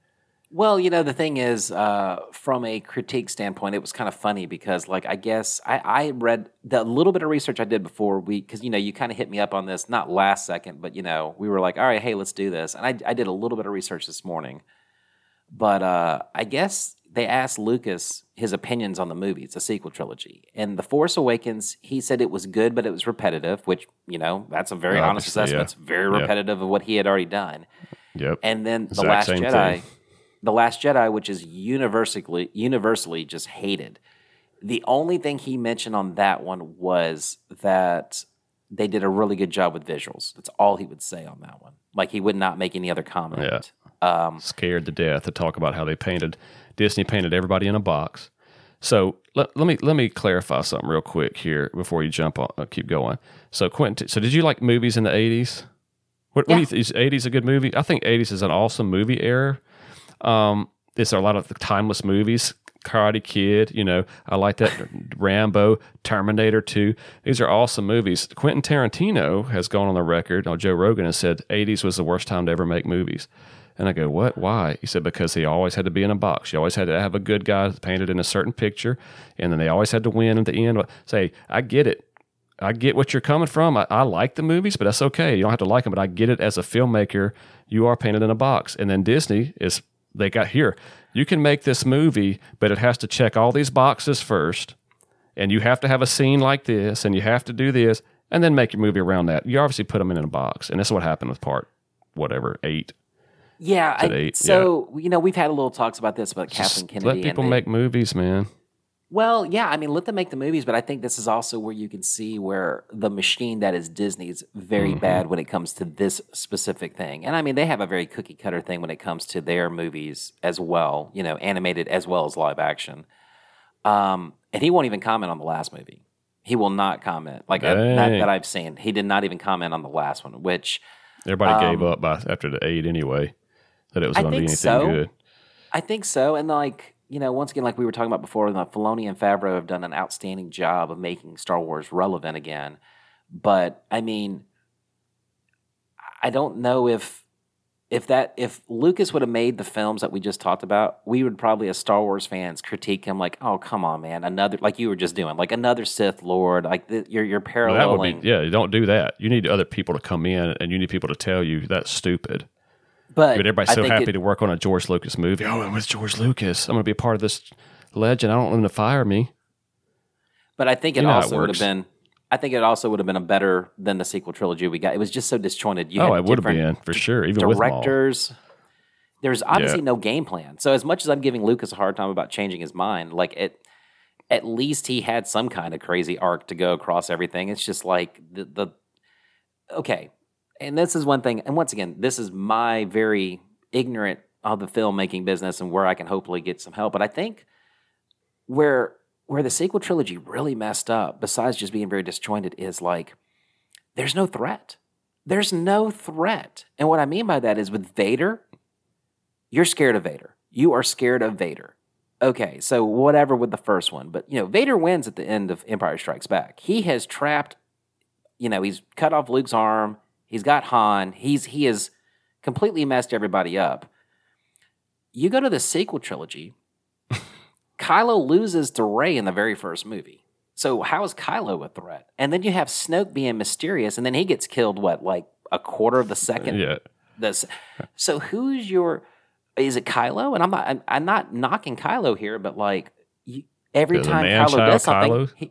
S2: Well, you know, the thing is, uh, from a critique standpoint, it was kind of funny because, like, I guess I, I read the little bit of research I did before we, because, you know, you kind of hit me up on this, not last second, but, you know, we were like, all right, hey, let's do this. And I, I did a little bit of research this morning. But uh, I guess they asked Lucas his opinions on the movie. It's a sequel trilogy. And The Force Awakens, he said it was good, but it was repetitive, which, you know, that's a very honest assessment.
S1: yeah.
S2: It's very
S1: Yeah.
S2: repetitive of what he had already done.
S1: Yep.
S2: And then the
S1: Exact
S2: Last
S1: same
S2: Jedi,
S1: thing.
S2: The Last Jedi, which is universally universally just hated. The only thing he mentioned on that one was that they did a really good job with visuals. That's all he would say on that one. Like he would not make any other comment. Um,
S1: Scared to death to talk about how they painted Disney painted everybody in a box. So let, let me let me clarify something real quick here before you jump on. Uh, keep going. So Quentin, so did you like movies in the eighties? What, what do you think? Is eighties a good movie? I think eighties is an awesome movie era. Um, there's a lot of timeless movies. Karate Kid, you know, I like that. Rambo, Terminator 2. These are awesome movies. Quentin Tarantino has gone on the record, on Joe Rogan, and said 80s was the worst time to ever make movies. And I go, what? Why? He said, because he always had to be in a box. You always had to have a good guy painted in a certain picture, and then they always had to win at the end. Say, I get it. I get what you're coming from. I, I like the movies, but that's okay. You don't have to like them, but I get it as a filmmaker. You are painted in a box. And then Disney is, they got here. You can make this movie, but it has to check all these boxes first. And you have to have a scene like this, and you have to do this, and then make your movie around that. You obviously put them in a box. And that's what happened with part, whatever, eight.
S2: Yeah, I,
S1: eight,
S2: so you know we've had a little talks about this about
S1: Just
S2: Kathleen Kennedy.
S1: let people
S2: they-
S1: make movies, man.
S2: Well, yeah, I mean, let them make the movies, but I think this is also where you can see where the machine that is Disney is very
S1: Mm-hmm.
S2: bad when it comes to this specific thing. And I mean, they have a very cookie cutter thing when it comes to their movies as well, you know, animated as well as live action. Um, and he won't even comment on the last movie. He will not comment. Like uh, that, that I've seen, he did not even comment on the last one, which
S1: Everybody gave
S2: Um,
S1: up by after the eight anyway. That it was going to be anything
S2: so.
S1: good.
S2: I think so. And like, you know, once again, like we were talking about before, the Filoni and Favreau have done an outstanding job of making Star Wars relevant again. But I mean, I don't know if if that if Lucas would have made the films that we just talked about, we would probably as Star Wars fans critique him like, "Oh, come on, man, another like you were just doing, like another Sith Lord, like the, you're you're
S1: Well, that
S2: paralleling."
S1: would be yeah. You don't do that. You need other people to come in, and you need people to tell you that's stupid.
S2: But
S1: But everybody's
S2: I
S1: so
S2: think
S1: happy
S2: it-
S1: to work on a George Lucas movie. Oh, it was George Lucas. I'm going to be a part of this legend. I don't want them to fire me.
S2: But I think it
S1: You know how it
S2: also would have
S1: works.
S2: been. I think it also would have been a better than the sequel trilogy we got. It was just so disjointed. You
S1: oh,
S2: had
S1: it would have
S2: different
S1: been for sure. Even with them all.
S2: directors. There's obviously
S1: Yeah.
S2: no game plan. So as much as I'm giving Lucas a hard time about changing his mind, like it, at least he had some kind of crazy arc to go across everything. It's just like the the okay, and this is one thing. And once again, this is my very ignorant of the filmmaking business and where I can hopefully get some help. But I think where where the sequel trilogy really messed up, besides just being very disjointed, is like there's no threat. There's no threat. And what I mean by that is with Vader, you're scared of Vader. You are scared of Vader. Okay, so whatever with the first one, but you know, Vader wins at the end of Empire Strikes Back. He has trapped, you know, he's cut off Luke's arm. He's got Han. He's he has completely messed everybody up. You go to the sequel trilogy, *laughs* Kylo loses to Rey in the very first movie. So how is Kylo a threat? And then you have Snoke being mysterious, and then he gets killed. What, like a quarter of the second?
S1: Yeah.
S2: This. So who's your? Is it Kylo? And I'm not. I'm, I'm not knocking Kylo here, but like you, every
S1: Yeah,
S2: time Kylo does something,
S1: Kylo?
S2: he,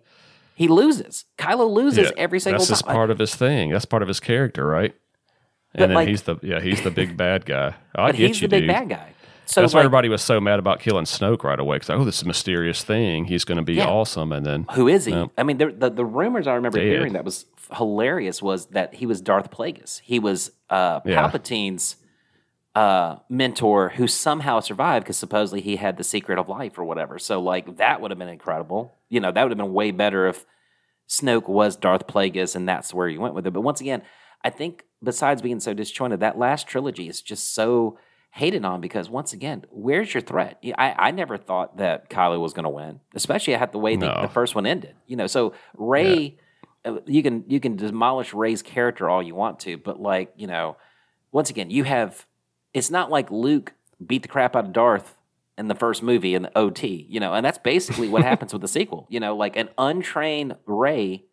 S2: he loses. Kylo loses
S1: Yeah,
S2: every single
S1: That's
S2: time.
S1: part of his thing. That's part of his character, right?
S2: But,
S1: And then
S2: like-
S1: he's the yeah he's the big bad guy. *laughs* I get
S2: he's
S1: you,
S2: the big
S1: dude.
S2: bad guy. So
S1: That's why everybody was so mad about killing Snoke right away. Because oh, this is a mysterious thing. He's going to be
S2: Yeah.
S1: awesome, and then
S2: Who is he?
S1: No.
S2: I mean, there, the the rumors I remember
S1: Dead.
S2: hearing that was hilarious was that he was Darth Plagueis. He was uh. Palpatine's uh, mentor who somehow survived because supposedly he had the secret of life or whatever. So like that would have been incredible. You know, that would have been way better if Snoke was Darth Plagueis and that's where you went with it. But once again, I think besides being so disjointed, that last trilogy is just so hated on because once again, where's your threat? I, I never thought that Kylo was going to win, especially at the way the,
S1: No.
S2: the first one ended. You know, so Rey, uh, you can you can demolish Rey's character all you want to, but like you know, once again, you have. It's not like Luke beat the crap out of Darth in the first movie in the OT, you know, and that's basically what *laughs* happens with the sequel. You know, like an untrained Rey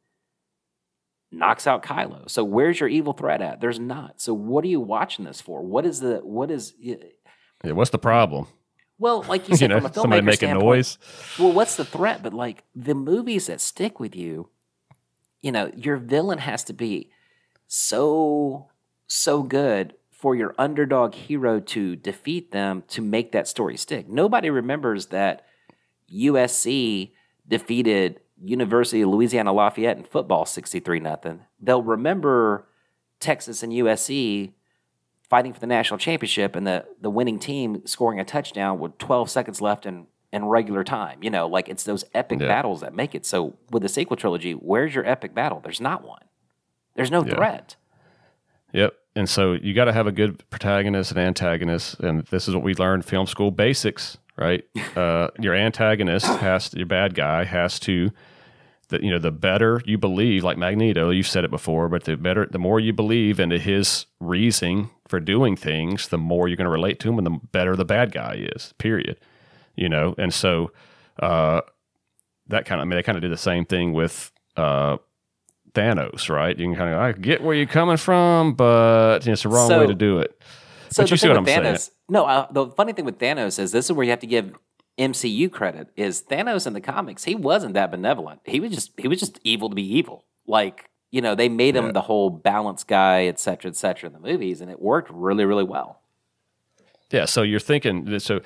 S2: knocks out Kylo. So where's your evil threat at? There's not. So what are you watching this for? What is the what is
S1: yeah, what's the problem?
S2: well, like you *laughs* said,
S1: you know,
S2: from a filmmaker
S1: somebody making noise.
S2: well, what's the threat? But like the movies that stick with you, you know, your villain has to be so so good for your underdog hero to defeat them to make that story stick. Nobody remembers that USC defeated University of Louisiana Lafayette in football 63 nothing. They'll remember Texas and USC fighting for the national championship and the, the winning team scoring a touchdown with 12 seconds left in, in regular time. You know, like it's those epic
S1: Yeah.
S2: battles that make it. So with the sequel trilogy, where's your epic battle? There's not one. There's no
S1: Yeah.
S2: threat.
S1: Yep. And so you got to have a good protagonist and antagonist, and this is what we learned film school basics, right? *laughs* uh, your antagonist has to, your bad guy has to, the, you know, the better you believe, like Magneto, you've said it before, but the better, the more you believe into his reasoning for doing things, the more you're going to relate to him, and the better the bad guy is. Period. You know, and so uh, that kind of, I mean, they kind of did the same thing with. Uh, Thanos, right? You can kind of I get where you're coming from, but it's the wrong
S2: So-
S1: way to do it.
S2: So
S1: But you see what I'm saying.
S2: Thanos, no, uh, the funny thing with Thanos is this is where you have to give MCU credit. Is Thanos in the comics? He wasn't that benevolent. He was just he was just evil to be evil. Like you know, they made him
S1: Yeah.
S2: the whole balance guy, et cetera, et cetera, in the movies, and it worked really, really well.
S1: Yeah, so you're thinking, so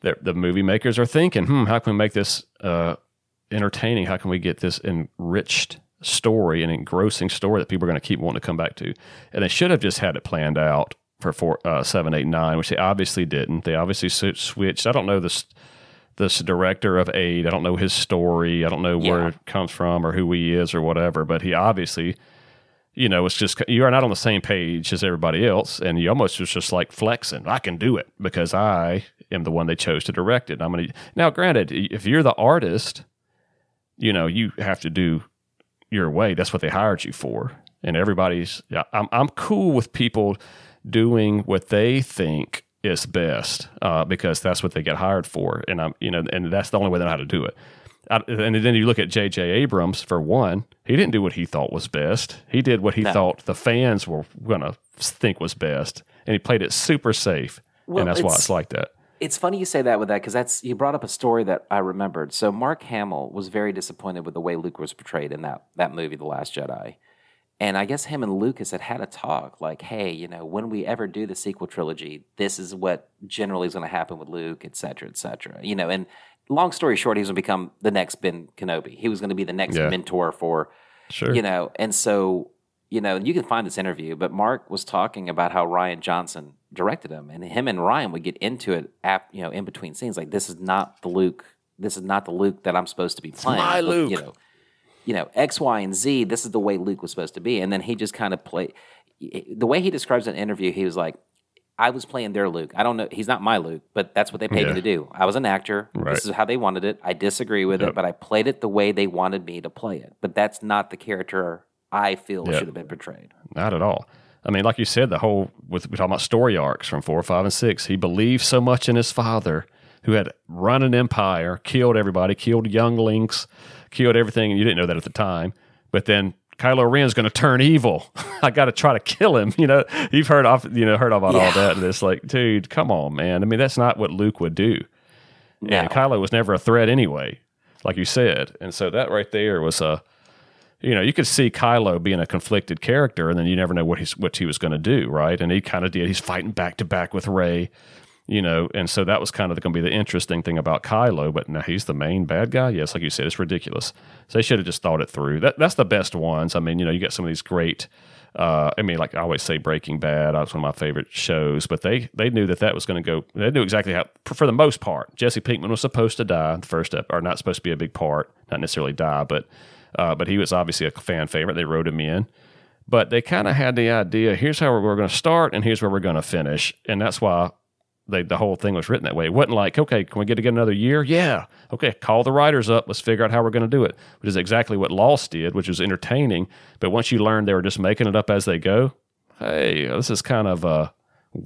S1: the, the movie makers are thinking, hmm, how can we make this uh, entertaining? How can we get this enriched story, an engrossing story that people are going to keep wanting to come back to? And they should have just had it planned out for four, uh, seven, eight, nine, which they obviously didn't. They obviously switched. I don't know this this director of eight. I don't know his story. I don't know where it comes from or who he is or whatever. But he obviously, you know, it's just you are not on the same page as everybody else, and you almost was just like flexing. I can do it because I am the one they chose to direct it. I'm gonna now. Granted, if you're the artist, you know you have to do your way. That's what they hired you for, and everybody's. I'm I'm cool with people doing what they think is best uh, because that's what they get hired for, and I'm you know, and that's the only way they know how to do it. I, and then you look at J.J. Abrams for one. He didn't do what he thought was best. He did what he no. thought the fans were going to think was best, and he played it super safe. Well, and that's why it's like that.
S2: It's funny you say that with that because that's you brought up a story that I remembered. So Mark Hamill was very disappointed with the way Luke was portrayed in that that movie, The Last Jedi. And I guess him and Lucas had had a talk like, hey, you know, when we ever do the sequel trilogy, this is what generally is going to happen with Luke, et cetera, et cetera. You know, and long story short, he was going to become the next Ben Kenobi. He was going to be the next yeah. mentor for, sure. you know, and so, you know, you can find this interview, but Mark was talking about how Rian Johnson directed him, and him and Rian would get into it, at, you know, in between scenes. Like, this is not the Luke. This is not the Luke that I'm supposed to be playing.
S1: It's my
S2: but,
S1: Luke.
S2: You know, you know, X, Y, and Z, this is the way Luke was supposed to be. And then he just kind of played the way he describes an interview, he was like, I was playing their Luke. I don't know. He's not my Luke, but that's what they paid yeah. me to do. I was an actor. Right. This is how they wanted it. I disagree with yep. it, but I played it the way they wanted me to play it. But that's not the character I feel yep. should have been portrayed.
S1: Not at all. I mean, like you said, the whole with we talking about story arcs from four, five, and six. He believed so much in his father, who had run an empire, killed everybody, killed younglings, killed everything, and you didn't know that at the time. But then Kylo Ren's going to turn evil. *laughs* I got to try to kill him. *laughs* You know, you've heard off, you know, heard about yeah. all that, and it's like, dude, come on, man. I mean, that's not what Luke would do. No. And Kylo was never a threat anyway, like you said. And so that right there was a, you know, you could see Kylo being a conflicted character, and then you never know what he's what he was going to do, right? And he kind of did. He's fighting back to back with Rey, you know, and so that was kind of going to be the interesting thing about Kylo. But now he's the main bad guy. Yes, like you said, it's ridiculous. So they should have just thought it through. That that's the best ones. I mean, you know, you get some of these great. Uh, I mean, like I always say, Breaking Bad. That's one of my favorite shows. But they they knew that that was going to go. They knew exactly how. For the most part, Jesse Pinkman was supposed to die the first step, or not supposed to be a big part, not necessarily die, but uh, but he was obviously a fan favorite. They wrote him in but they kind of had the idea here's how we're going to start and here's where we're going to finish and that's why they, the whole thing was written that way. It wasn't like, okay, can we get to get another year? Yeah. Okay, call the writers up. Let's figure out how we're going to do it, which is exactly what Lost did, which was entertaining. But once you learned they were just making it up as they go, hey, this is kind of uh,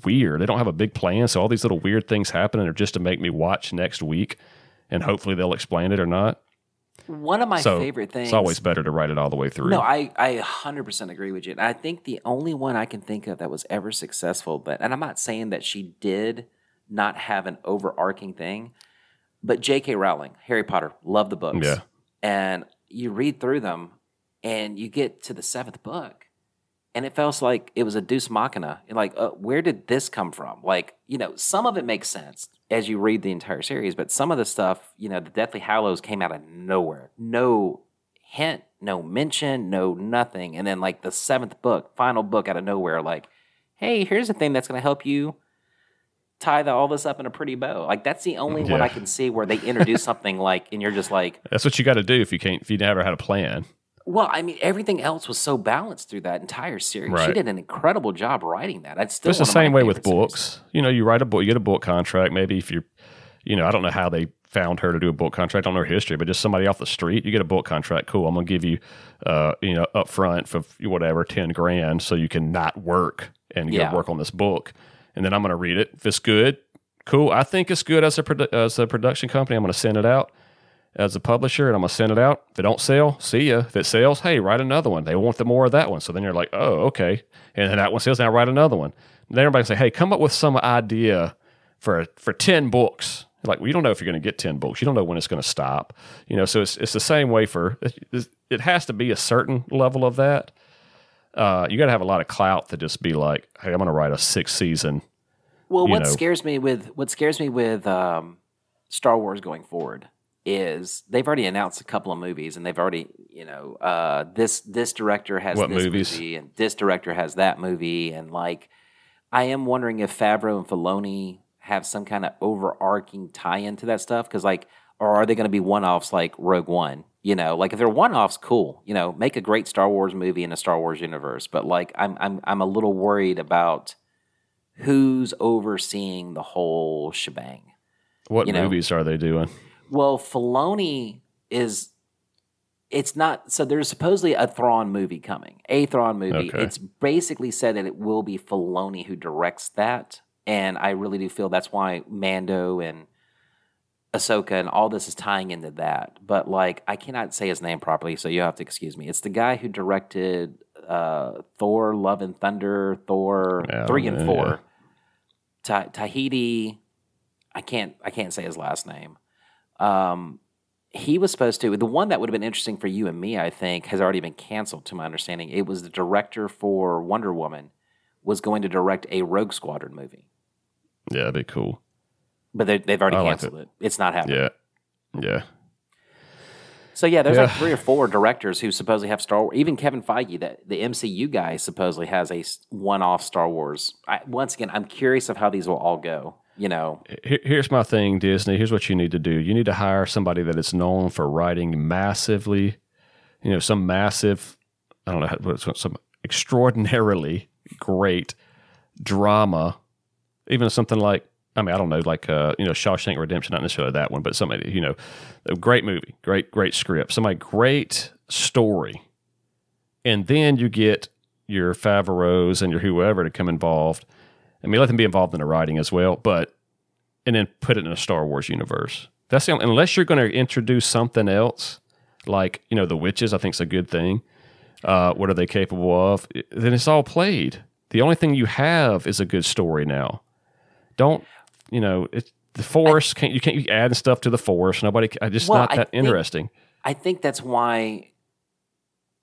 S1: weird. They don't have a big plan. So all these little weird things happen and are just to make me watch next week. And hopefully they'll explain it or not.
S2: One of my so favorite things.
S1: It's always better to write it all the way through.
S2: No, I, I 100% agree with you. And I think the only one I can think of that was ever successful, but, and I'm not saying that she did not have an overarching thing, but J.K. Rowling, Harry Potter, love the books.
S1: Yeah.
S2: And you read through them and you get to the seventh book and it felt like it was a Deus Machina. Like, uh, where did this come from? Like, you know, some of it makes sense as you read the entire series, but some of the stuff, you know, the Deathly Hallows came out of nowhere. No hint, no mention, no nothing. And then, like, the seventh book, final book out of nowhere, like, hey, here's a thing that's going to help you tie the, all this up in a pretty bow. Like, that's the only yeah. one I can see where they introduce something like, and you're just like,
S1: that's what you got to do if you can't, if you never had a plan.
S2: Well, I mean, everything else was so balanced through that entire series. Right. She did an incredible job writing that. It's still
S1: it's the same way with books. Series. You know, you write a book, you get a book contract. Maybe if you're, you know, I don't know how they found her to do a book contract. I don't know her history, but just somebody off the street, you get a book contract. Cool. I'm gonna give you, uh, you know, up front for whatever ten grand, so you can not work and yeah. work on this book, and then I'm gonna read it. If it's good, cool. I think it's good as a produ- as a production company. I'm gonna send it out as a publisher and I'm gonna send it out. If it don't sell, see ya. If it sells, hey, write another one. They want the more of that one. So then you're like, oh, okay. And then that one sells, now write another one. And then everybody say, hey, come up with some idea for for ten books. Like, well, you don't know if you're going to get ten books. You don't know when it's going to stop. You know, so it's it's the same way for it has to be a certain level of that. Uh, you got to have a lot of clout to just be like, hey, I'm going to write a six season
S2: Well, what
S1: know.
S2: scares me with what scares me with um, Star Wars going forward is they've already announced a couple of movies, and they've already you know uh, this this director has
S1: What
S2: this
S1: movies?
S2: movie, and this director has that movie, and like I am wondering if Favreau and Filoni have some kind of overarching tie into that stuff because like or are they going to be one offs like Rogue One? You know, like if they're one offs, cool. You know, make a great Star Wars movie in a Star Wars universe. But like, I'm I'm I'm a little worried about who's overseeing the whole shebang.
S1: What
S2: you know.
S1: movies are they doing?
S2: Well, Filoni is. It's not so. There's supposedly a Thrawn movie coming, a Thrawn movie.
S1: Okay.
S2: It's basically said that it will be Filoni who directs that, and I really do feel that's why Mando and Ahsoka and all this is tying into that. But like, I cannot say his name properly, so you have to excuse me. It's the guy who directed uh, Thor: Love and Thunder, Thor
S1: Yeah,
S2: three and four, Ta- Tahiti. I can't. I can't say his last name. Um, he was supposed to. The one that would have been interesting for you and me, I think, has already been canceled. To my understanding, it was the director for Wonder Woman was going to direct a Rogue Squadron movie,
S1: Yeah, that'd be cool.
S2: but they, they've already
S1: I like
S2: canceled it. It's not happening.
S1: Yeah, yeah.
S2: So yeah, there's like three or four directors who supposedly have Star Wars. Even Kevin Feige, that the MCU guy, supposedly has a one-off Star Wars. I, once again, I'm curious of how these will all go. You know,
S1: Here- Here's my thing, Disney. Here's what you need to do. You need to hire somebody that is known for writing massively, you know, some massive, I don't know, what- some extraordinarily great drama, even something like, I mean, I don't know, like, uh, you know, Shawshank Redemption, not necessarily that one, but somebody, you know, a great movie, great, great script, somebody, great story. And then you get your Favreau's and your whoever to come involved. I mean, let them be involved in the writing as well, but and then put it in a Star Wars universe. That's the only, unless you're going to introduce something else, like you know the witches. I think is a good thing. Uh, what are they capable of? Then it's all played. The only thing you have is a good story now. Don't you know? It's the force can't you can't you add stuff to the force. Nobody. I just
S2: Well,
S1: not
S2: I
S1: that
S2: think-
S1: interesting.
S2: I think that's why.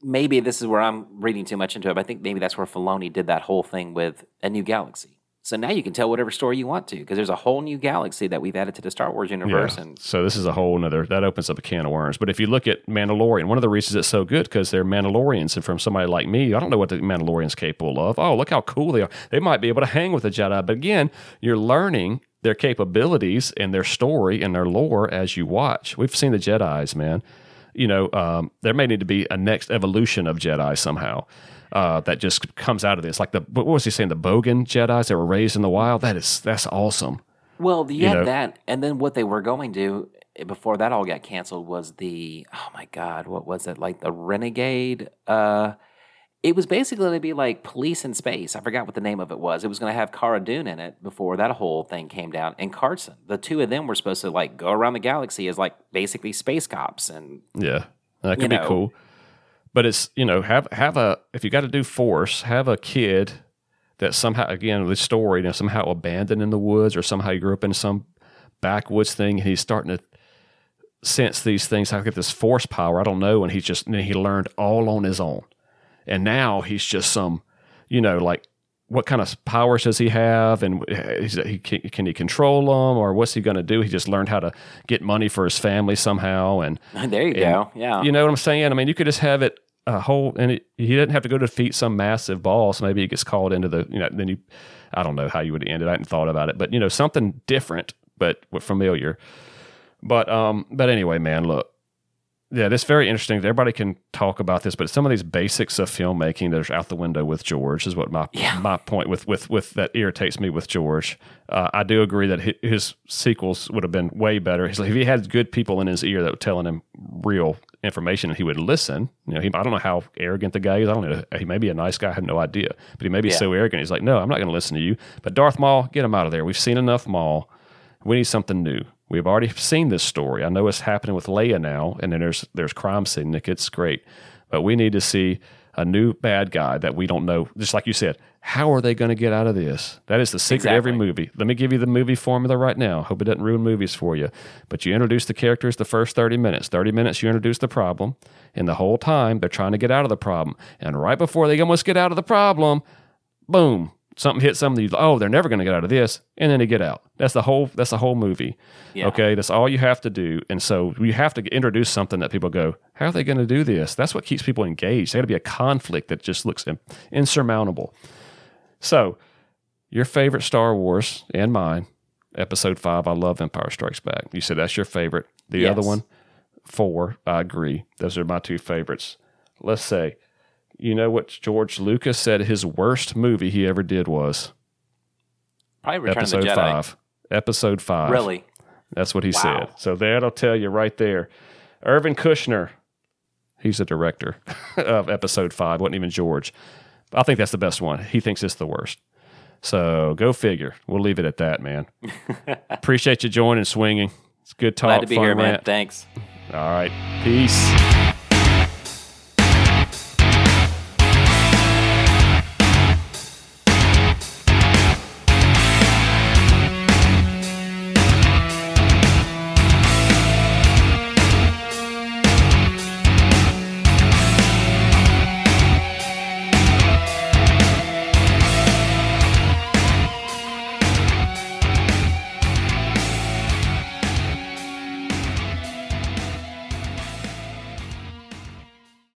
S2: Maybe this is where I'm reading too much into it. But I think maybe that's where Filoni did that whole thing with a new galaxy. So now you can tell whatever story you want to because there's a whole new galaxy that we've added to the Star Wars universe.
S1: Yeah.
S2: And
S1: So this is a whole nother that opens up a can of worms. But if you look at Mandalorian, one of the reasons it's so good because they're Mandalorians, and from somebody like me, I don't know what the Mandalorians capable of. Oh, look how cool they are! They might be able to hang with the Jedi. But again, you're learning their capabilities and their story and their lore as you watch. We've seen the Jedi's, man. You know, um, there may need to be a next evolution of Jedi somehow. Uh, that just comes out of this, like the what was he saying? The Bogan Jedi's that were raised in the wild. That is that's awesome.
S2: well, you,
S1: You
S2: had
S1: know.
S2: that, and then what they were going to before that all got canceled was the oh my god, what was it like the Renegade? Uh, it was basically going to be like police in space. I forgot what the name of it was. It was going to have Cara Dune in it before that whole thing came down, and Carson. The two of them were supposed to like go around the galaxy as like basically space cops, and
S1: Yeah, that could be
S2: know.
S1: cool. But it's you know have have a if you got to do force, have a kid that somehow again the story you know somehow abandoned in the woods or somehow he grew up in some backwoods thing and he's starting to sense these things. I get this force power. I don't know, and he's just and he learned all on his own, and now he's just some you know like. What kind of powers does he have, and is he can, can he control them, or what's he going to do? He just learned how to get money for his family somehow, and *laughs*
S2: there you go. Yeah,
S1: you know what I'm saying? I mean, you could just have it a whole, and it, he didn't have to go defeat some massive boss. Maybe he gets called into the, you know, then you, I don't know how you would end it. I hadn't thought about it, but you know, something different, but familiar. But um, but anyway, man, look, yeah, this very interesting. Everybody can talk about this, but some of these basics of filmmaking that are out the window with George is what my
S2: Yeah.
S1: my point with with with that irritates me with George. Uh, I do agree that hi- his sequels would have been way better. He's like, if he had good people in his ear that were telling him real information, and he would listen. You know, he, I don't know how arrogant the guy is. I don't know. He may be a nice guy. I have no idea, but he may be
S2: Yeah.
S1: so arrogant. He's like, no, I'm not going to listen to you. But Darth Maul, get him out of there. We've seen enough Maul. We need something new. We've already seen this story. I know it's happening with Leia now, and then there's there's crime syndicates. Great, but we need to see a new bad guy that we don't know. Just like you said, how are they going to get out of this? That is the secret of every movie. Let me give you the movie formula right now. Hope it doesn't ruin movies for you. But you introduce the characters the first 30 minutes. 30 minutes, you introduce the problem. And the whole time, they're trying to get out of the problem. And right before they almost get out of the problem, boom, something hits something. Oh, they're never going to get out of this, and then they get out. That's the whole. That's the whole movie.
S2: Yeah.
S1: Okay, that's all you have to do. And so you have to introduce something that people go, how are they going to do this? That's what keeps people engaged. They got to be a conflict that just looks in- insurmountable. So, your favorite Star Wars and mine, Episode Five. I love Empire Strikes Back. You said that's your favorite. The
S2: Yes.
S1: other one, four. I agree. Those are my two favorites. Let's say, you know what George Lucas said his worst movie he ever did was
S2: Probably Return
S1: Episode
S2: of the Jedi.
S1: Five. Episode Five.
S2: Really?
S1: That's what he
S2: Wow.
S1: said. So that'll tell you right there. Irvin Kershner, he's the director *laughs* of episode five, wasn't even George. I think that's the best one. He thinks it's the worst. So go figure. We'll leave it at that, man. *laughs* Appreciate you joining, swinging. It's good talk.
S2: Glad to be here, man. Thanks.
S1: All right. Peace.